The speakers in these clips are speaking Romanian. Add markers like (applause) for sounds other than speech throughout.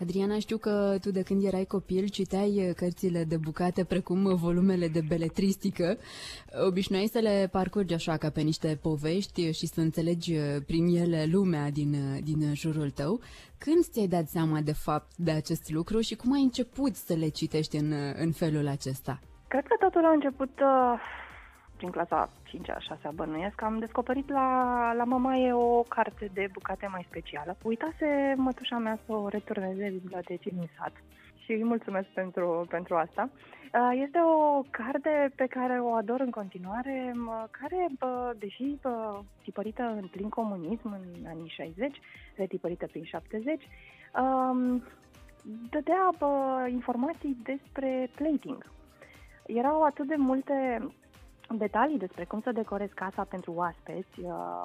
Adriana, știu că tu de când erai copil citeai cărțile de bucate precum volumele de beletristică. Obișnuiai să le parcurgi așa ca pe niște povești și să înțelegi prin ele lumea din, din jurul tău. Când ți-ai dat seama de fapt de acest lucru și cum ai început să le citești în, în felul acesta? Cred că totul a început uh, prin clasa 5-a, 6-a bănuiesc, am descoperit la, la mamaie o carte de bucate mai specială. Uitase mătușa mea să o returneze bibliotecii din sat și îi mulțumesc pentru, pentru asta. Uh, este o carte pe care o ador în continuare, care, deși tipărită în plin comunism în anii 60, retipărită prin 70, um, dădea informații despre plating. Erau atât de multe detalii despre cum să decorezi casa pentru oaspeți, uh,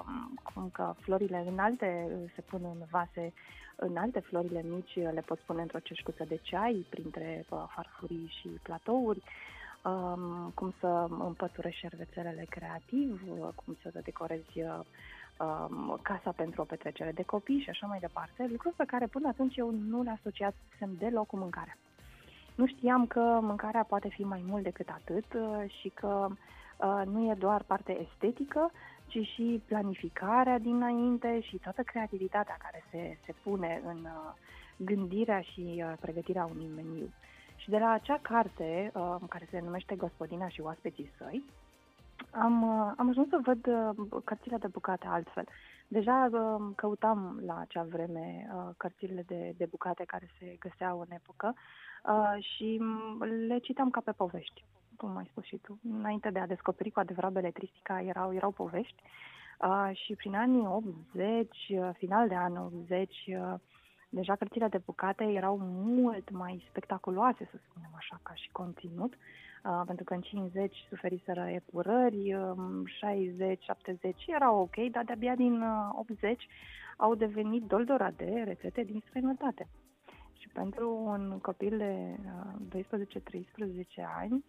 cum că florile înalte se pun în vase înalte, florile mici le poți pune într-o ceșcuță de ceai printre uh, farfurii și platouri, um, cum să împăturești șervețelele creativ, uh, cum să decorezi um, casa pentru o petrecere de copii și așa mai departe, lucruri pe care până atunci eu nu le asociasem deloc cu mâncarea. Nu știam că mâncarea poate fi mai mult decât atât și că Uh, nu e doar parte estetică, ci și planificarea dinainte și toată creativitatea care se, se pune în uh, gândirea și uh, pregătirea unui meniu. Și de la acea carte, care se numește Gospodina și oaspeții săi, am, am ajuns să văd cărțile de bucate altfel. Deja căutam la acea vreme cărțile de, de bucate care se găseau în epocă și le citam ca pe povești cum ai spus și tu, înainte de a descoperi cu adevărat beletristica, erau, erau povești. Uh, și prin anii 80, uh, final de anii 80, uh, deja cărțile de bucate erau mult mai spectaculoase, să spunem așa, ca și conținut, uh, pentru că în 50 suferiseră epurări, 60, 70 erau ok, dar de-abia din uh, 80 au devenit doldorade rețete din străinătate. Și pentru un copil de uh, 12-13 ani,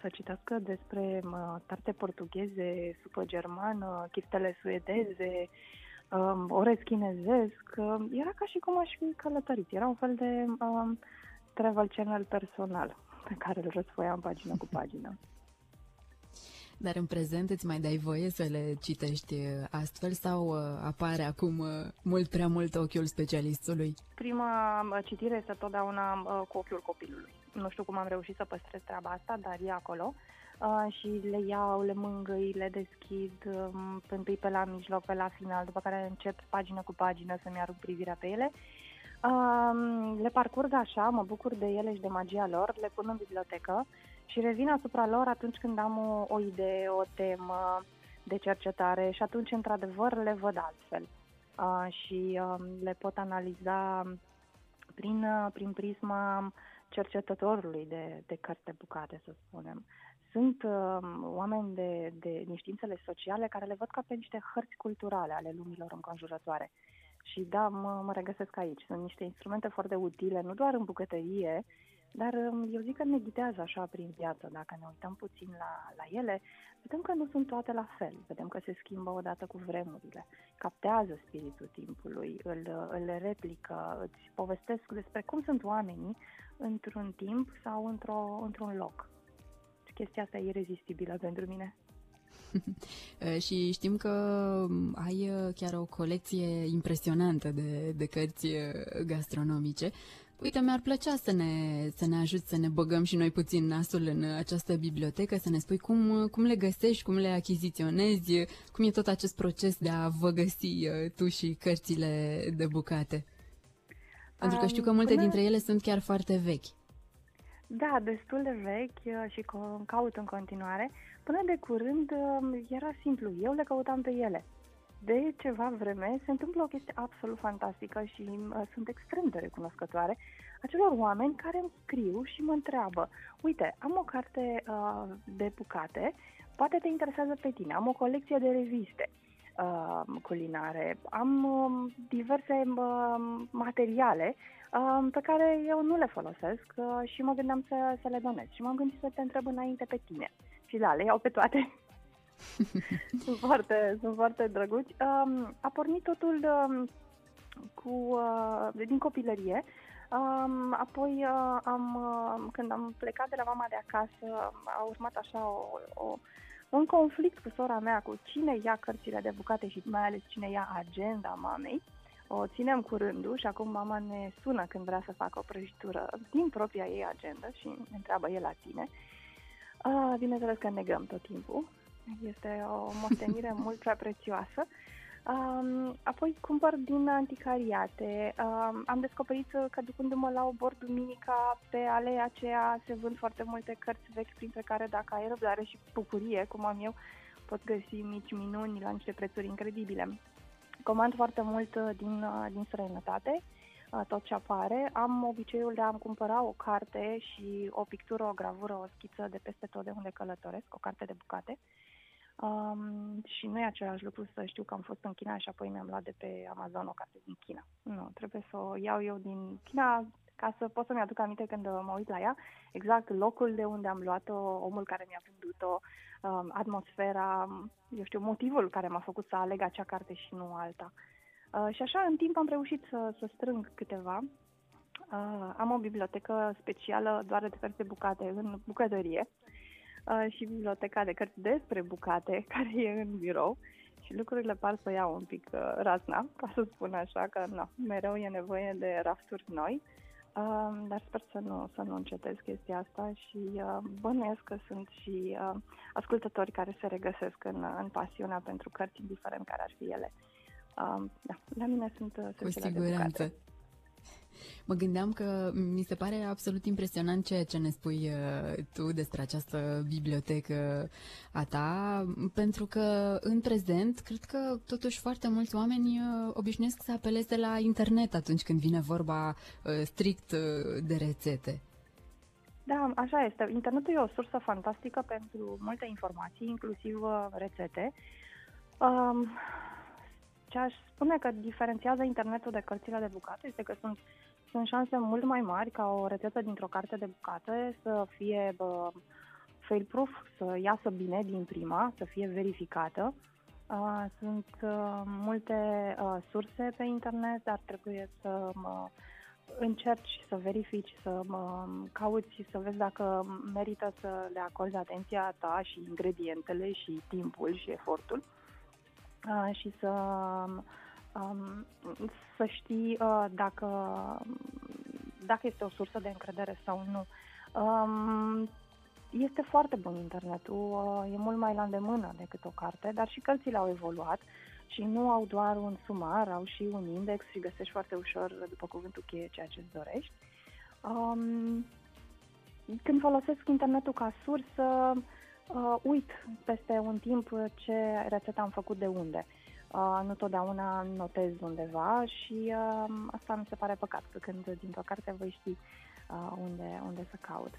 să citească despre tarte portugheze, supă germană, chiftele suedeze, um, orez chinezesc. Era ca și cum aș fi călătorit. Era un fel de um, travel channel personal pe care îl răsfoiam pagină cu pagină. (laughs) Dar în prezent îți mai dai voie să le citești astfel sau uh, apare acum uh, mult prea mult ochiul specialistului? Prima citire este totdeauna uh, cu ochiul copilului. Nu știu cum am reușit să păstrez treaba asta, dar e acolo. Uh, și le iau, le mângâi, le deschid, um, întâi pe la mijloc, pe la final, după care încep pagină cu pagină să-mi arunc privirea pe ele. Uh, le parcurg așa, mă bucur de ele și de magia lor, le pun în bibliotecă și revin asupra lor atunci când am o, o idee, o temă de cercetare și atunci, într-adevăr, le văd altfel. Uh, și uh, le pot analiza prin, uh, prin prisma cercetătorului de, de cărți de bucate, să spunem. Sunt uh, oameni de, de, din științele sociale care le văd ca pe niște hărți culturale ale lumilor înconjurătoare. Și da, mă, mă regăsesc aici. Sunt niște instrumente foarte utile, nu doar în bucătărie, dar um, eu zic că ne ghidează așa prin viață. Dacă ne uităm puțin la, la ele, vedem că nu sunt toate la fel. Vedem că se schimbă odată cu vremurile. Captează spiritul timpului, îl, îl replică, îți povestesc despre cum sunt oamenii într-un timp sau într-o, într-un loc. Și chestia asta e irezistibilă pentru mine. (laughs) și știm că ai uh, chiar o colecție impresionantă de, de cărți uh, gastronomice. Uite, mi-ar plăcea să ne, să ne ajut să ne băgăm și noi puțin nasul în această bibliotecă, să ne spui cum, cum le găsești, cum le achiziționezi, cum e tot acest proces de a vă găsi uh, tu și cărțile de bucate. Pentru că știu că multe până... dintre ele sunt chiar foarte vechi. Da, destul de vechi uh, și caut în continuare. Până de curând uh, era simplu, eu le căutam pe ele. De ceva vreme se întâmplă o chestie absolut fantastică și uh, sunt extrem de recunoscătoare acelor oameni care îmi scriu și mă întreabă uite, am o carte uh, de bucate, poate te interesează pe tine, am o colecție de reviste uh, culinare. Am uh, diverse uh, materiale uh, pe care eu nu le folosesc uh, și mă gândeam să, să le donez. Și m-am gândit să te întreb înainte pe tine. Și da, le iau pe toate. (laughs) sunt, foarte, sunt foarte drăguți. Uh, a pornit totul uh, cu, uh, din copilărie. Um, apoi, uh, am, uh, când am plecat de la mama de acasă, a urmat așa o, o, un conflict cu sora mea cu cine ia cărțile de bucate și mai ales cine ia agenda mamei. O ținem cu rândul și acum mama ne sună când vrea să facă o prăjitură din propria ei agenda și ne întreabă el la tine. Uh, bineînțeles că negăm tot timpul. Este o moștenire (laughs) mult prea prețioasă. Um, apoi cumpăr din anticariate. Um, am descoperit că ducându-mă la obor duminica, pe alea aceea se vând foarte multe cărți vechi, printre care dacă ai răbdare și bucurie, cum am eu, pot găsi mici minuni la niște prețuri incredibile. Comand foarte mult uh, din, uh, din străinătate, uh, tot ce apare. Am obiceiul de a-mi cumpăra o carte și o pictură, o gravură, o schiță de peste tot de unde călătoresc, o carte de bucate. Uh, Um, și nu e același lucru să știu că am fost în China și apoi mi-am luat de pe Amazon o carte din China. Nu, trebuie să o iau eu din China ca să pot să-mi aduc aminte când mă uit la ea, exact locul de unde am luat-o, omul care mi-a vândut-o, um, atmosfera, eu știu, motivul care m-a făcut să aleg acea carte și nu alta. Uh, și așa, în timp am reușit să, să strâng câteva. Uh, am o bibliotecă specială doar de cărți de bucate în bucătărie. Uh, uh, și biblioteca de cărți despre bucate, (laughs) care e în birou și lucrurile par să iau un pic uh, razna, ca să spun așa, că nu, mereu e nevoie de rafturi noi, uh, dar sper să nu, să nu încetez chestia asta și uh, bănuiesc că sunt și uh, ascultători care se regăsesc în, în pasiunea pentru cărți, indiferent care ar fi ele. Uh, da, la mine sunt uh, Cu siguranță. Mă gândeam că mi se pare absolut impresionant ceea ce ne spui uh, tu despre această bibliotecă a ta, pentru că în prezent cred că totuși foarte mulți oameni uh, obișnuiesc să apeleze la internet atunci când vine vorba uh, strict de rețete. Da, așa este. Internetul e o sursă fantastică pentru multe informații, inclusiv rețete. Um, ce aș spune că diferențiază internetul de cărțile de bucate este că sunt sunt șanse mult mai mari ca o rețetă dintr-o carte de bucate să fie bă, fail-proof, să iasă bine din prima, să fie verificată. Uh, sunt uh, multe uh, surse pe internet, dar trebuie să mă încerci să verifici, să mă cauți, să vezi dacă merită să le acorzi atenția ta și ingredientele și timpul și efortul uh, și să um, să știi uh, dacă, dacă este o sursă de încredere sau nu. Um, este foarte bun internetul, uh, e mult mai la îndemână decât o carte, dar și cărțile au evoluat și nu au doar un sumar, au și un index și găsești foarte ușor, după cuvântul cheie, ceea ce îți dorești. Um, când folosesc internetul ca sursă, uh, uit peste un timp ce rețetă am făcut de unde. Uh, Uh, nu totdeauna notez undeva și uh, asta mi se pare păcat, că când dintr-o carte voi ști uh, unde, unde să caut.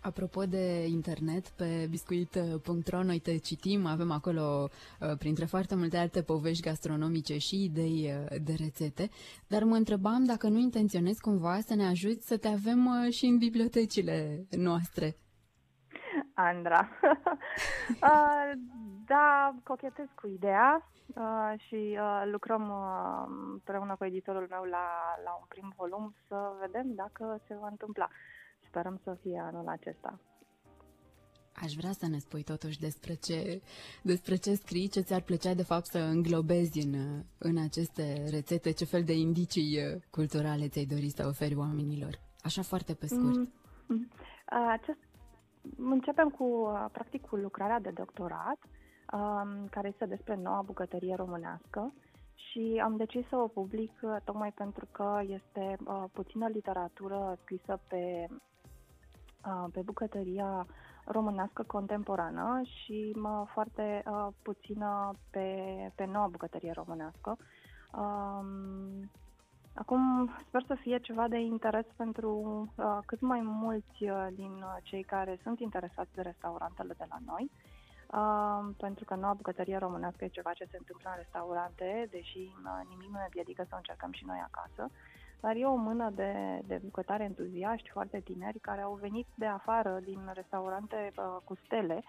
Apropo de internet, pe biscuit.ro noi te citim, avem acolo, uh, printre foarte multe alte povești gastronomice și idei uh, de rețete, dar mă întrebam dacă nu intenționezi cumva să ne ajuți să te avem uh, și în bibliotecile noastre. Andra. (laughs) uh, da, cochetez cu ideea uh, și uh, lucrăm uh, împreună cu editorul meu la, la un prim volum să vedem dacă se va întâmpla. Sperăm să fie anul acesta. Aș vrea să ne spui totuși despre ce, despre ce scrii, ce ți-ar plăcea de fapt să înglobezi în, în aceste rețete, ce fel de indicii uh, culturale ți-ai dori să oferi oamenilor. Așa foarte pe scurt. Mm, mm. Acest Începem cu, uh, practic, cu lucrarea de doctorat, um, care este despre noua bucătărie românească și am decis să o public uh, tocmai pentru că este uh, puțină literatură scrisă pe, uh, pe bucătăria românească contemporană și uh, foarte uh, puțină pe, pe noua bucătărie românească. Um, Acum sper să fie ceva de interes pentru uh, cât mai mulți uh, din uh, cei care sunt interesați de restaurantele de la noi. Uh, pentru că noua bucătărie românească e ceva ce se întâmplă în restaurante, deși uh, nimic nu ne împiedică să o încercăm și noi acasă. Dar e o mână de, de bucătari entuziaști foarte tineri care au venit de afară din restaurante uh, cu stele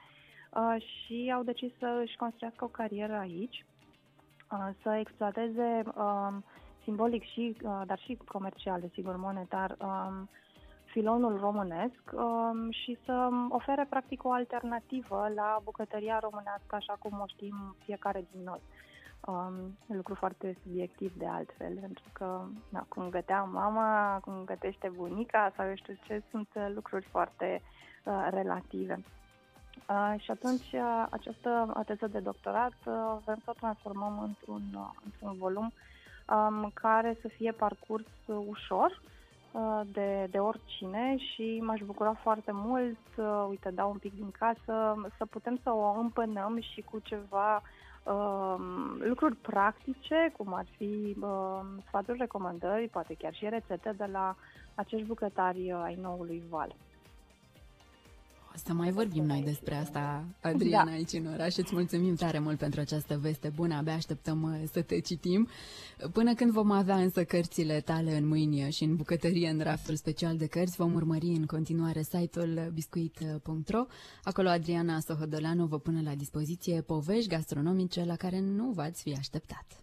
uh, și au decis să își construiască o carieră aici, uh, să exploateze uh, simbolic și, uh, dar și comercial, desigur, monetar, uh, filonul românesc um, și să ofere practic o alternativă la bucătăria românească așa cum o știm fiecare din noi. Um, lucru foarte subiectiv de altfel, pentru că na, cum gătea mama, cum gătește bunica sau eu știu ce, sunt lucruri foarte uh, relative. Uh, și atunci uh, această teză de doctorat uh, vrem să o transformăm într-un, uh, într-un volum um, care să fie parcurs uh, ușor, Uh, de, de oricine și m-aș bucura foarte mult, uh, uite, dau un pic din casă, să putem să o împănăm și cu ceva uh, lucruri practice, cum ar fi uh, sfaturi, recomandări, poate chiar și rețete de la acești bucătari uh, ai noului val. O să mai vorbim noi despre asta, Adriana, da. aici în oraș. Îți mulțumim tare mult pentru această veste bună. Abia așteptăm uh, să te citim. Până când vom avea însă cărțile tale în mâini și în bucătărie, în raftul special de cărți, vom urmări în continuare site-ul biscuit.ro. Acolo Adriana Sohodolanu vă pune la dispoziție povești gastronomice la care nu v-ați fi așteptat.